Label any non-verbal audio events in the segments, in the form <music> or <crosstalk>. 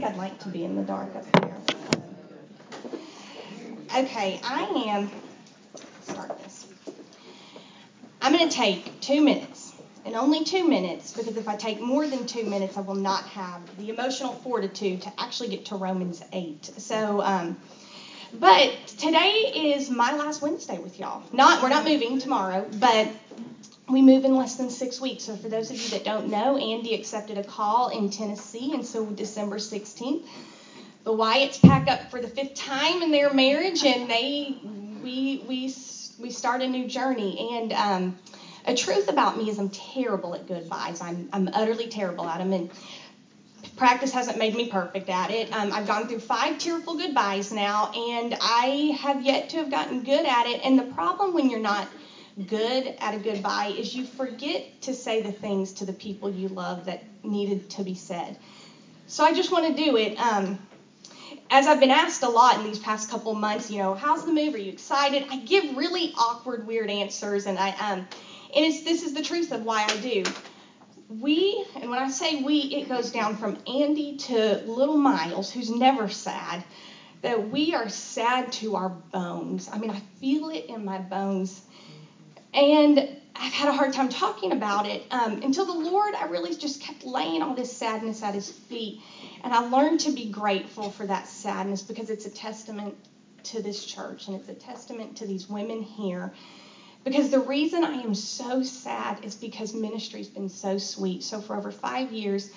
think I'd like to be in the dark up here. Okay, I am. Start this. I'm going to take two minutes, and only two minutes, because if I take more than two minutes, I will not have the emotional fortitude to actually get to Romans 8. So, um, but today is my last Wednesday with y'all. Not we're not moving tomorrow, but we move in less than six weeks. So for those of you that don't know, Andy accepted a call in Tennessee, and so December 16th, the Wyatts pack up for the fifth time in their marriage, and they we we we start a new journey. And um, a truth about me is I'm terrible at goodbyes. I'm I'm utterly terrible at them, and practice hasn't made me perfect at it. Um, I've gone through five tearful goodbyes now, and I have yet to have gotten good at it. And the problem when you're not good at a goodbye is you forget to say the things to the people you love that needed to be said. So I just want to do it. Um, as I've been asked a lot in these past couple months, you know, how's the move? Are you excited? I give really awkward, weird answers, and I um, and it's this is the truth of why I do. We, and when I say we, it goes down from Andy to little Miles, who's never sad. That we are sad to our bones. I mean, I feel it in my bones and I've had a hard time talking about it um, until the Lord, I really just kept laying all this sadness at His feet. And I learned to be grateful for that sadness because it's a testament to this church and it's a testament to these women here. Because the reason I am so sad is because ministry's been so sweet. So for over five years,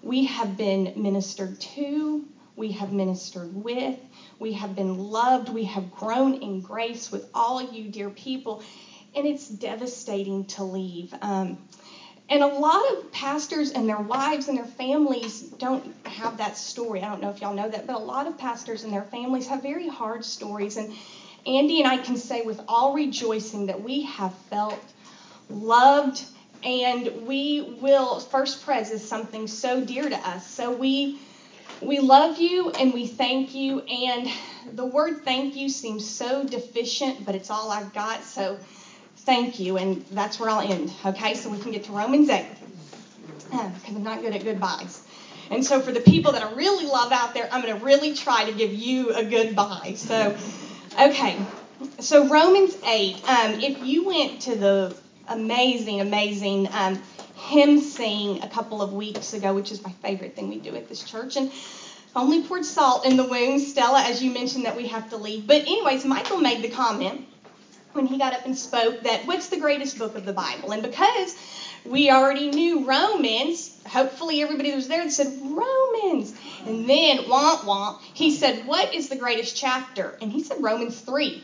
we have been ministered to, we have ministered with, we have been loved, we have grown in grace with all of you, dear people and it's devastating to leave. Um, and a lot of pastors and their wives and their families don't have that story. I don't know if y'all know that, but a lot of pastors and their families have very hard stories. And Andy and I can say with all rejoicing that we have felt loved and we will first pres is something so dear to us. So we we love you and we thank you and the word thank you seems so deficient, but it's all I've got. So thank you, and that's where I'll end. Okay, so we can get to Romans 8 because I'm not good at goodbyes. And so for the people that I really love out there, I'm going to really try to give you a goodbye. So, okay, so Romans 8. Um, if you went to the amazing, amazing um, hymn sing a couple of weeks ago, which is my favorite thing we do at this church, and only poured salt in the wound, Stella, as you mentioned that we have to leave. But anyways, Michael made the comment when he got up and spoke that what's the greatest book of the Bible? And because we already knew Romans, hopefully everybody was there and said, Romans. And then, womp womp, he said, What is the greatest chapter? And he said, Romans 3.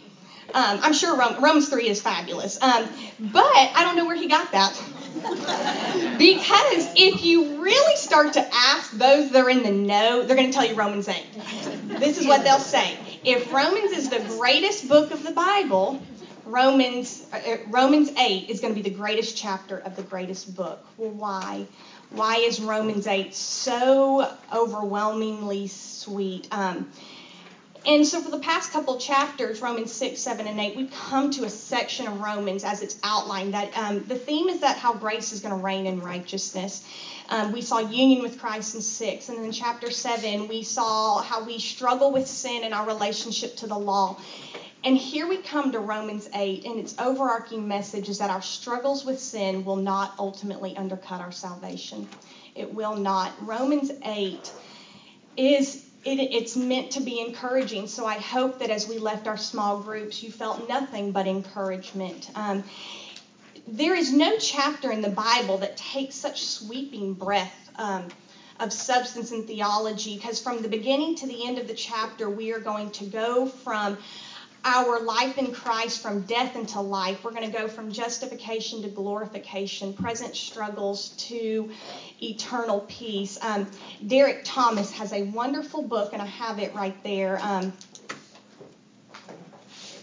Um, I'm sure Romans 3 is fabulous. Um, but I don't know where he got that. <laughs> because if you really start to ask those that are in the know, they're going to tell you Romans 8. This is what they'll say. If Romans is the greatest book of the Bible, Romans uh, uh, Romans 8 is going to be the greatest chapter of the greatest book. Well, why? Why is Romans 8 so overwhelmingly sweet? Um, and so, for the past couple chapters, Romans 6, 7, and 8, we've come to a section of Romans as it's outlined that um, the theme is that how grace is going to reign in righteousness. Um, we saw union with Christ in 6. And then in chapter 7, we saw how we struggle with sin and our relationship to the law. And here we come to Romans 8, and its overarching message is that our struggles with sin will not ultimately undercut our salvation. It will not. Romans 8 is it, it's meant to be encouraging. So I hope that as we left our small groups, you felt nothing but encouragement. Um, there is no chapter in the Bible that takes such sweeping breath. Um, of substance and theology, because from the beginning to the end of the chapter, we are going to go from our life in Christ from death into life. We're going to go from justification to glorification, present struggles to eternal peace. Um, Derek Thomas has a wonderful book, and I have it right there. Um,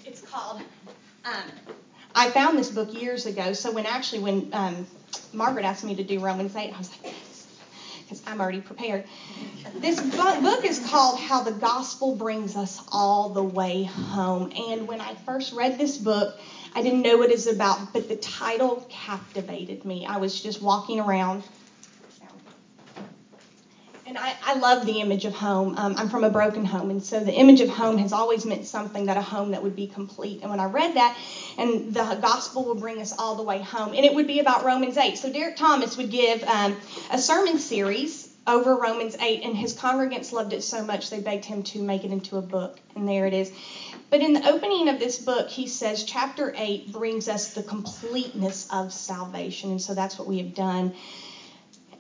it's called. Um, I found this book years ago. So when actually when um, Margaret asked me to do Romans 8, I was like, because I'm already prepared. This book is called How the Gospel Brings Us All the Way Home. And when I first read this book, I didn't know what it's about, but the title captivated me. I was just walking around. And I, I love the image of home. Um, I'm from a broken home, and so the image of home has always meant something that a home that would be complete. And when I read that, and the gospel will bring us all the way home, and it would be about Romans 8. So Derek Thomas would give um, a sermon series over Romans 8, and his congregants loved it so much they begged him to make it into a book, and there it is. But in the opening of this book, he says chapter 8 brings us the completeness of salvation, and so that's what we have done.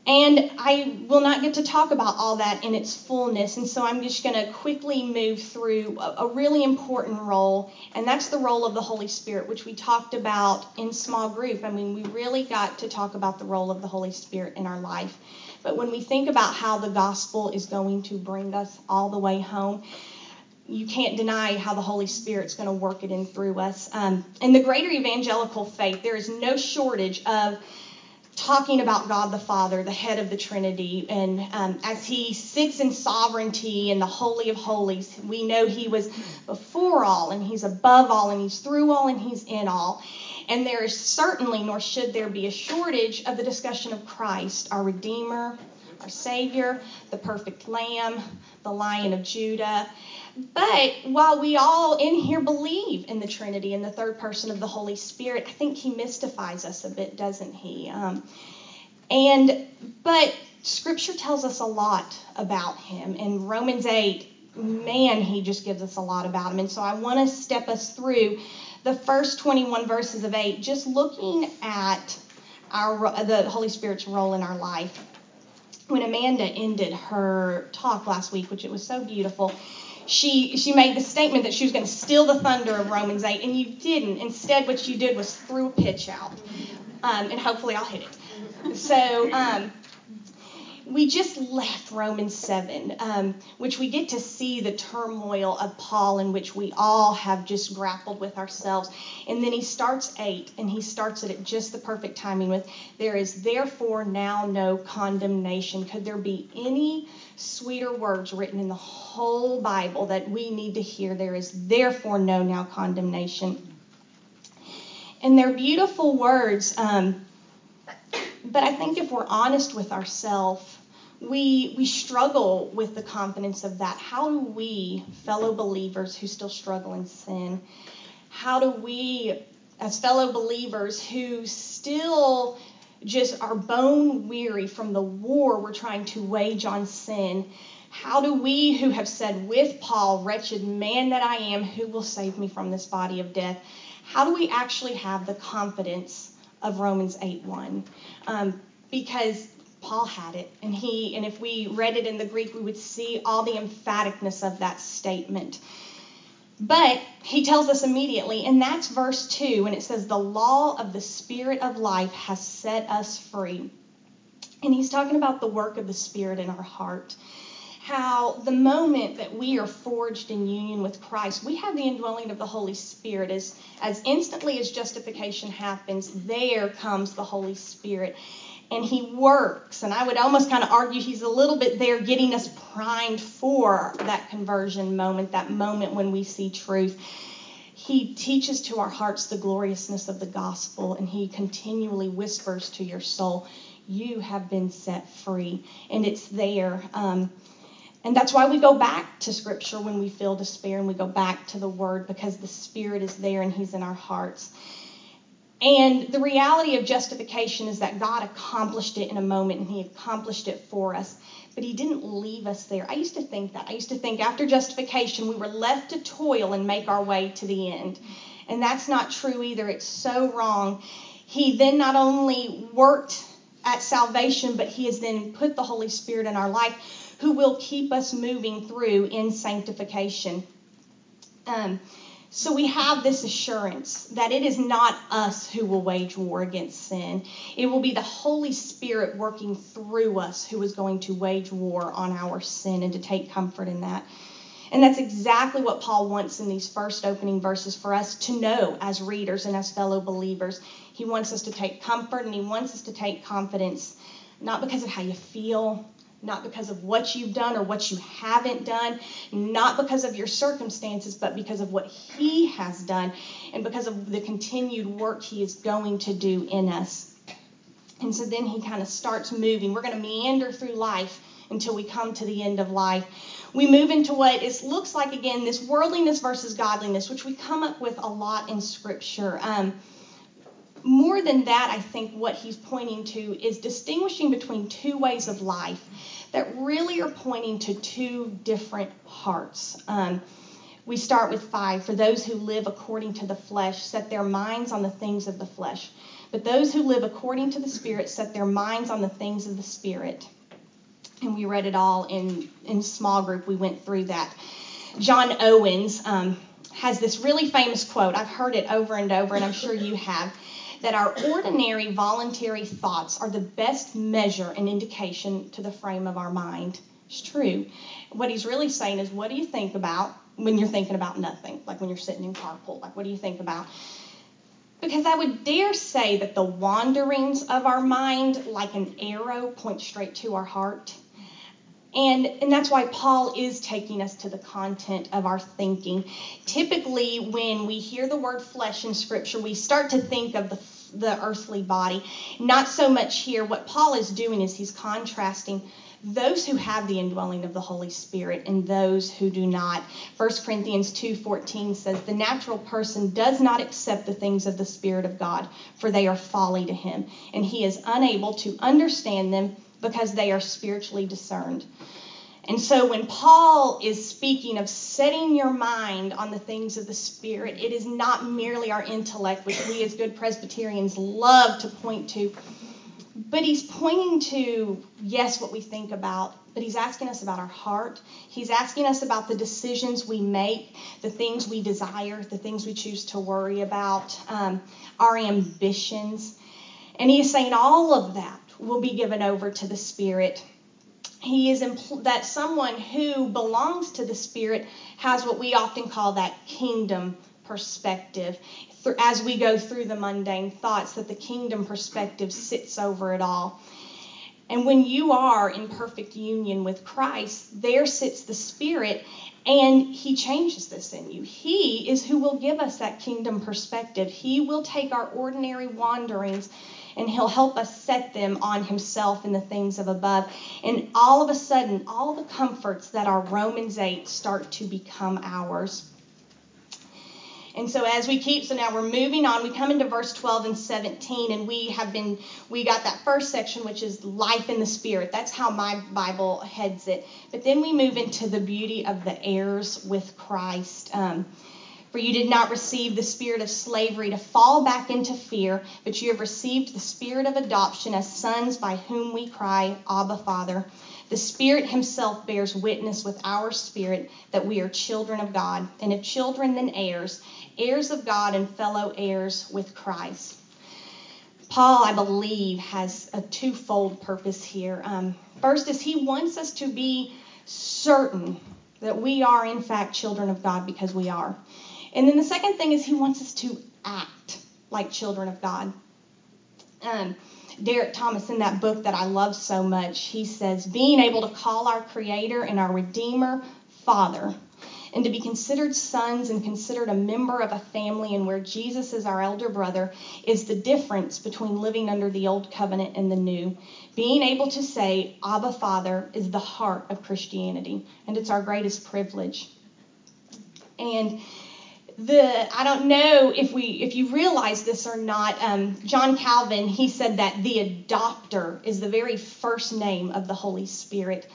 And I will not get to talk about all that in its fullness, and so I'm just going to quickly move through a, a, really important role, and that's the role of the Holy Spirit, which we talked about in small group. I mean, we really got to talk about the role of the Holy Spirit in our life. But when we think about how the gospel is going to bring us all the way home, you can't deny how the Holy Spirit's going to work it in through us. Um, in the greater evangelical faith, there is no shortage of talking about God the Father, the head of the Trinity, and um, as He sits in sovereignty in the Holy of Holies, we know He was before all, and He's above all, and He's through all, and He's in all. And there is certainly, nor should there be, a shortage of the discussion of Christ, our Redeemer, our Savior, the perfect Lamb, the Lion of Judah. But while we all in here believe in the Trinity and the third person of the Holy Spirit, I think he mystifies us a bit, doesn't he? Um, and but Scripture tells us a lot about him. In Romans 8, man, he just gives us a lot about him. And so I want to step us through the first 21 verses of 8, just looking at our the Holy Spirit's role in our life. When Amanda ended her talk last week, which it was so beautiful, she she made the statement that she was going to steal the thunder of Romans 8, and you didn't. Instead, what you did was threw a pitch out, um, and hopefully I'll hit it. So um, we just left Romans 7, um, which we get to see the turmoil of Paul in which we all have just grappled with ourselves. And then he starts 8, and he starts it at just the perfect timing with, There is therefore now no condemnation. Could there be any sweeter words written in the whole Bible that we need to hear? There is therefore no now condemnation. And they're beautiful words. Um, <coughs> but I think if we're honest with ourselves, we we struggle with the confidence of that. How do we, fellow believers who still struggle in sin, how do we, as fellow believers who still just are bone weary from the war we're trying to wage on sin, how do we who have said with Paul, wretched man that I am, who will save me from this body of death? How do we actually have the confidence of Romans 8:1? Um, because Paul had it, and he, and if we read it in the Greek, we would see all the emphaticness of that statement. But he tells us immediately, and that's verse 2, when it says, The law of the Spirit of life has set us free. And he's talking about the work of the Spirit in our heart. How the moment that we are forged in union with Christ, we have the indwelling of the Holy Spirit. As, as instantly as justification happens, there comes the Holy Spirit and he works. And I would almost kind of argue he's a little bit there getting us primed for that conversion moment, that moment when we see truth. He teaches to our hearts the gloriousness of the gospel, and he continually whispers to your soul, You have been set free. And it's there. Um, and that's why we go back to Scripture when we feel despair and we go back to the Word because the Spirit is there and He's in our hearts. And the reality of justification is that God accomplished it in a moment and He accomplished it for us. But He didn't leave us there. I used to think that. I used to think after justification, we were left to toil and make our way to the end. And that's not true either. It's so wrong. He then not only worked at salvation, but He has then put the Holy Spirit in our life who will keep us moving through in sanctification. Um, so we have this assurance that it is not us who will wage war against sin. It will be the Holy Spirit working through us who is going to wage war on our sin and to take comfort in that. And that's exactly what Paul wants in these first opening verses for us to know as readers and as fellow believers. He wants us to take comfort and he wants us to take confidence, not because of how you feel, not because of what you've done or what you haven't done, not because of your circumstances, but because of what He has done and because of the continued work He is going to do in us. And so then He kind of starts moving. We're going to meander through life until we come to the end of life. We move into what it looks like again this worldliness versus godliness, which we come up with a lot in Scripture. Um, more than that, I think what he's pointing to is distinguishing between two ways of life that really are pointing to two different hearts. Um, we start with five. For those who live according to the flesh set their minds on the things of the flesh. But those who live according to the Spirit set their minds on the things of the Spirit. And we read it all in, in small group. We went through that. John Owens um, has this really famous quote. I've heard it over and over, and I'm sure you have that our ordinary voluntary thoughts are the best measure and indication to the frame of our mind. It's true. What he's really saying is, what do you think about when you're thinking about nothing? Like when you're sitting in carpool, like what do you think about? Because I would dare say that the wanderings of our mind, like an arrow, point straight to our heart. And, and that's why Paul is taking us to the content of our thinking. Typically, when we hear the word flesh in Scripture, we start to think of the, the earthly body. Not so much here. What Paul is doing is he's contrasting those who have the indwelling of the Holy Spirit and those who do not. 1 Corinthians 2:14 says the natural person does not accept the things of the Spirit of God for they are folly to him and he is unable to understand them because they are spiritually discerned. And so when Paul is speaking of setting your mind on the things of the Spirit, it is not merely our intellect, which we as good Presbyterians love to point to, but he's pointing to, yes, what we think about, but he's asking us about our heart. He's asking us about the decisions we make, the things we desire, the things we choose to worry about, um, our ambitions. And he is saying all of that will be given over to the Spirit. He is impl- that someone who belongs to the Spirit has what we often call that kingdom perspective. As we go through the mundane thoughts, that the kingdom perspective sits over it all. And when you are in perfect union with Christ, there sits the Spirit, and He changes this in you. He is who will give us that kingdom perspective. He will take our ordinary wanderings and He'll help us set them on Himself and the things of above. And all of a sudden, all the comforts that are Romans 8 start to become ours. And so as we keep, so now we're moving on. We come into verse 12 and 17, and we have been, we got that first section, which is life in the spirit. That's how my Bible heads it. But then we move into the beauty of the heirs with Christ. Um, for you did not receive the spirit of slavery to fall back into fear, but you have received the spirit of adoption as sons by whom we cry, Abba, Father. The Spirit Himself bears witness with our spirit that we are children of God, and if children, then heirs, heirs of God and fellow heirs with Christ. Paul, I believe, has a twofold purpose here. Um, first is he wants us to be certain that we are, in fact, children of God because we are. And then the second thing is he wants us to act like children of God. Um, Derek Thomas, in that book that I love so much, he says, being able to call our Creator and our Redeemer Father, and to be considered sons and considered a member of a family and where Jesus is our elder brother is the difference between living under the old covenant and the new. Being able to say, Abba Father, is the heart of Christianity, and it's our greatest privilege. And the I don't know if we if you realize this or not. Um, John Calvin he said that the adopter is the very first name of the Holy Spirit.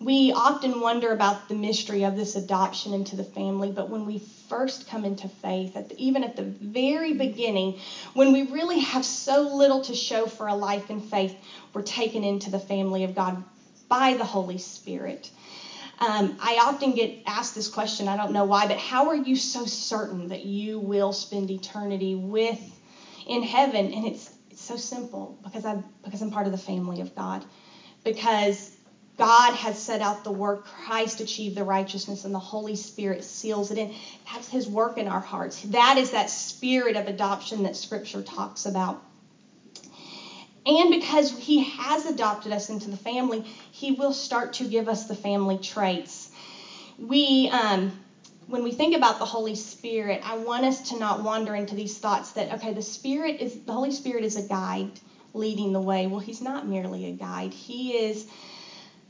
We often wonder about the mystery of this adoption into the family, but when we first come into faith, at the, even at the very beginning, when we really have so little to show for a life in faith, we're taken into the family of God by the Holy Spirit. Um, I often get asked this question, I don't know why, but how are you so certain that you will spend eternity with in heaven? And it's, it's so simple because I because I'm part of the family of God. Because God has set out the work, Christ achieved the righteousness, and the Holy Spirit seals it in. That's His work in our hearts. That is that spirit of adoption that Scripture talks about. And because he has adopted us into the family, he will start to give us the family traits. We, um, when we think about the Holy Spirit, I want us to not wander into these thoughts that, okay, the Spirit is, the Holy Spirit is a guide leading the way. Well, he's not merely a guide. He is,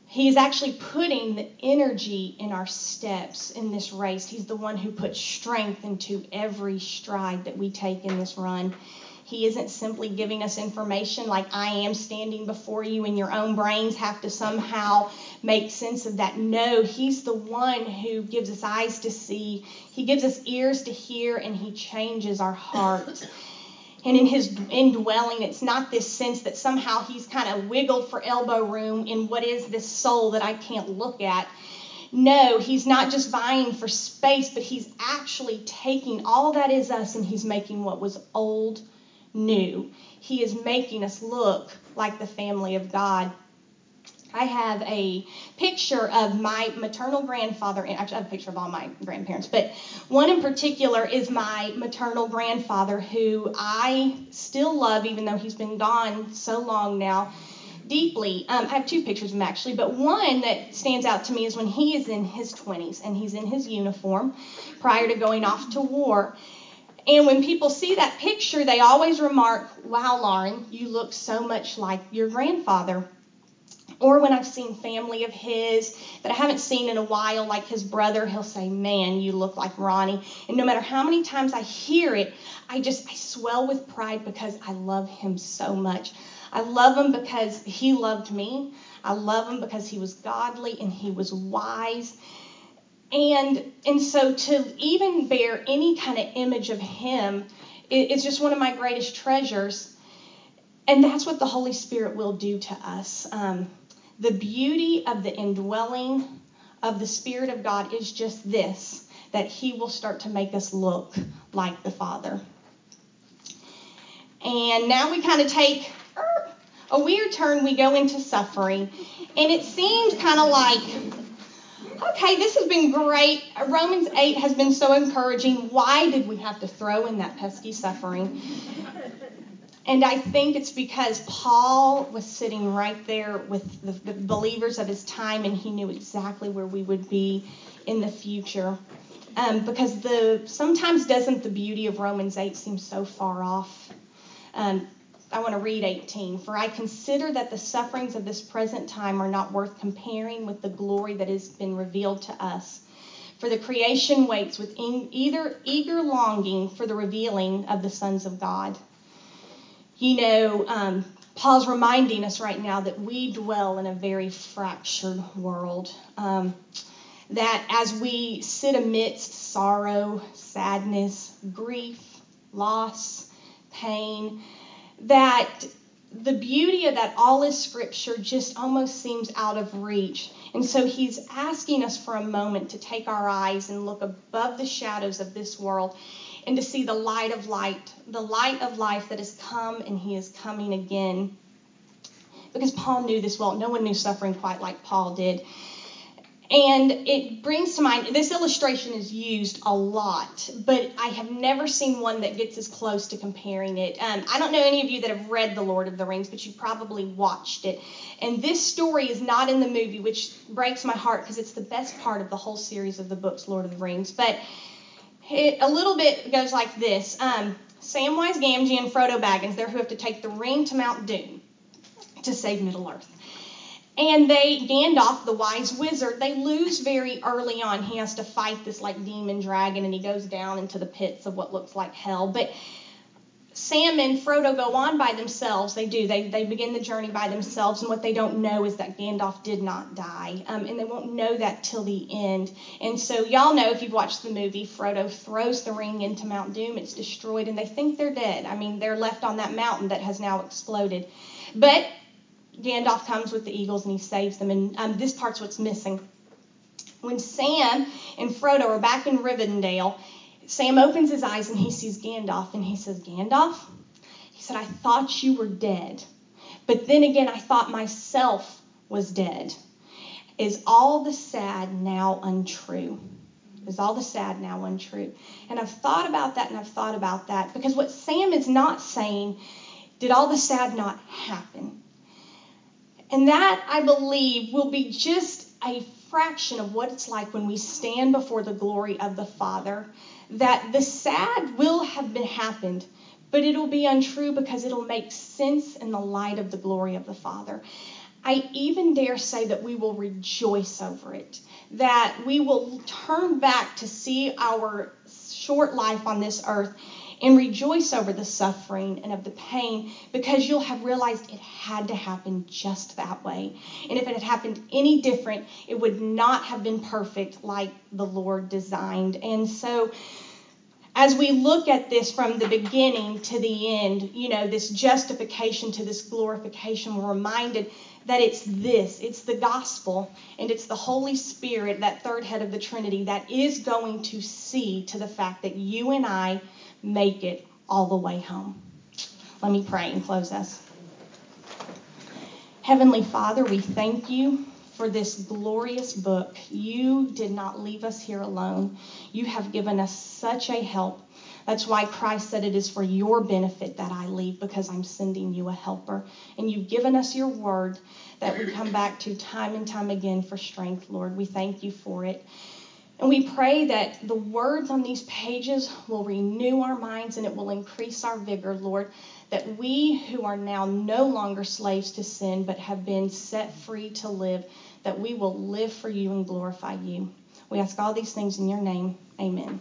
He is actually putting the energy in our steps in this race. He's the one who puts strength into every stride that we take in this run. He isn't simply giving us information like I am standing before you, and your own brains have to somehow make sense of that. No, He's the one who gives us eyes to see, He gives us ears to hear, and He changes our hearts and in his indwelling, it's not this sense that somehow he's kind of wiggled for elbow room in what is this soul that I can't look at. No, he's not just vying for space, but he's actually taking all that is us and he's making what was old new. He is making us look like the family of God. I have a picture of my maternal grandfather, and actually, I have a picture of all my grandparents, but one in particular is my maternal grandfather, who I still love, even though he's been gone so long now, deeply. Um, I have two pictures of him actually, but one that stands out to me is when he is in his 20s and he's in his uniform prior to going off to war. And when people see that picture, they always remark, Wow, Lauren, you look so much like your grandfather. Or when I've seen family of his that I haven't seen in a while, like his brother, he'll say, Man, you look like Ronnie. And no matter how many times I hear it, I just I swell with pride because I love him so much. I love him because he loved me. I love him because he was godly and he was wise. And and so to even bear any kind of image of him is just one of my greatest treasures. And that's what the Holy Spirit will do to us. Um, the beauty of the indwelling of the Spirit of God is just this that He will start to make us look like the Father. And now we kind of take er, a weird turn. We go into suffering. And it seems kind of like, okay, this has been great. Romans 8 has been so encouraging. Why did we have to throw in that pesky suffering? And I think it's because Paul was sitting right there with the, the, believers of his time, and he knew exactly where we would be in the future. Um, because the sometimes doesn't the beauty of Romans 8 seem so far off? Um, I want to read 18. For I consider that the sufferings of this present time are not worth comparing with the glory that has been revealed to us. For the creation waits with either eager longing for the revealing of the sons of God you know, um, Paul's reminding us right now that we dwell in a very fractured world. Um, that as we sit amidst sorrow, sadness, grief, loss, pain, that the beauty of that all is scripture just almost seems out of reach. And so he's asking us for a moment to take our eyes and look above the shadows of this world and to see the light of light, the light of life that has come and he is coming again. Because Paul knew this well. No one knew suffering quite like Paul did. And it brings to mind, this illustration is used a lot, but I have never seen one that gets as close to comparing it. Um, I don't know any of you that have read The Lord of the Rings, but you probably watched it. And this story is not in the movie, which breaks my heart because it's the best part of the whole series of the books, Lord of the Rings. But it, a little bit goes like this um, Samwise Gamgee and Frodo Baggins, they're who have to take the ring to Mount Doom to save Middle Earth. And they, Gandalf, the wise wizard, they lose very early on. He has to fight this like demon dragon and he goes down into the pits of what looks like hell. But Sam and Frodo go on by themselves. They do. They, they begin the journey by themselves. And what they don't know is that Gandalf did not die. Um, and they won't know that till the end. And so, y'all know if you've watched the movie, Frodo throws the ring into Mount Doom. It's destroyed, and they think they're dead. I mean, they're left on that mountain that has now exploded. But Gandalf comes with the eagles and he saves them. And um, this part's what's missing. When Sam and Frodo are back in Rivendell, Sam opens his eyes and he sees Gandalf and he says, Gandalf? He said, I thought you were dead. But then again, I thought myself was dead. Is all the sad now untrue? Is all the sad now untrue? And I've thought about that and I've thought about that because what Sam is not saying, did all the sad not happen? And that, I believe, will be just a fraction of what it's like when we stand before the glory of the Father that the sad will have been happened, but it'll be untrue because it'll make sense in the light of the glory of the Father. I even dare say that we will rejoice over it, that we will turn back to see our short life on this earth and rejoice over the suffering and of the pain because you'll have realized it had to happen just that way. And if it had happened any different, it would not have been perfect like the Lord designed. And so, as we look at this from the beginning to the end, you know, this justification to this glorification, we're reminded that it's this it's the gospel and it's the Holy Spirit, that third head of the Trinity, that is going to see to the fact that you and I make it all the way home. Let me pray and close us. Heavenly Father, we thank you for this glorious book. You did not leave us here alone. You have given us such a help. That's why Christ said it is for your benefit that I leave because I'm sending you a helper. And you've given us your word that we come back to time and time again for strength, Lord. We thank you for it. And we pray that the words on these pages will renew our minds and it will increase our vigor, Lord. That we who are now no longer slaves to sin but have been set free to live, that we will live for you and glorify you. We ask all these things in your name. Amen.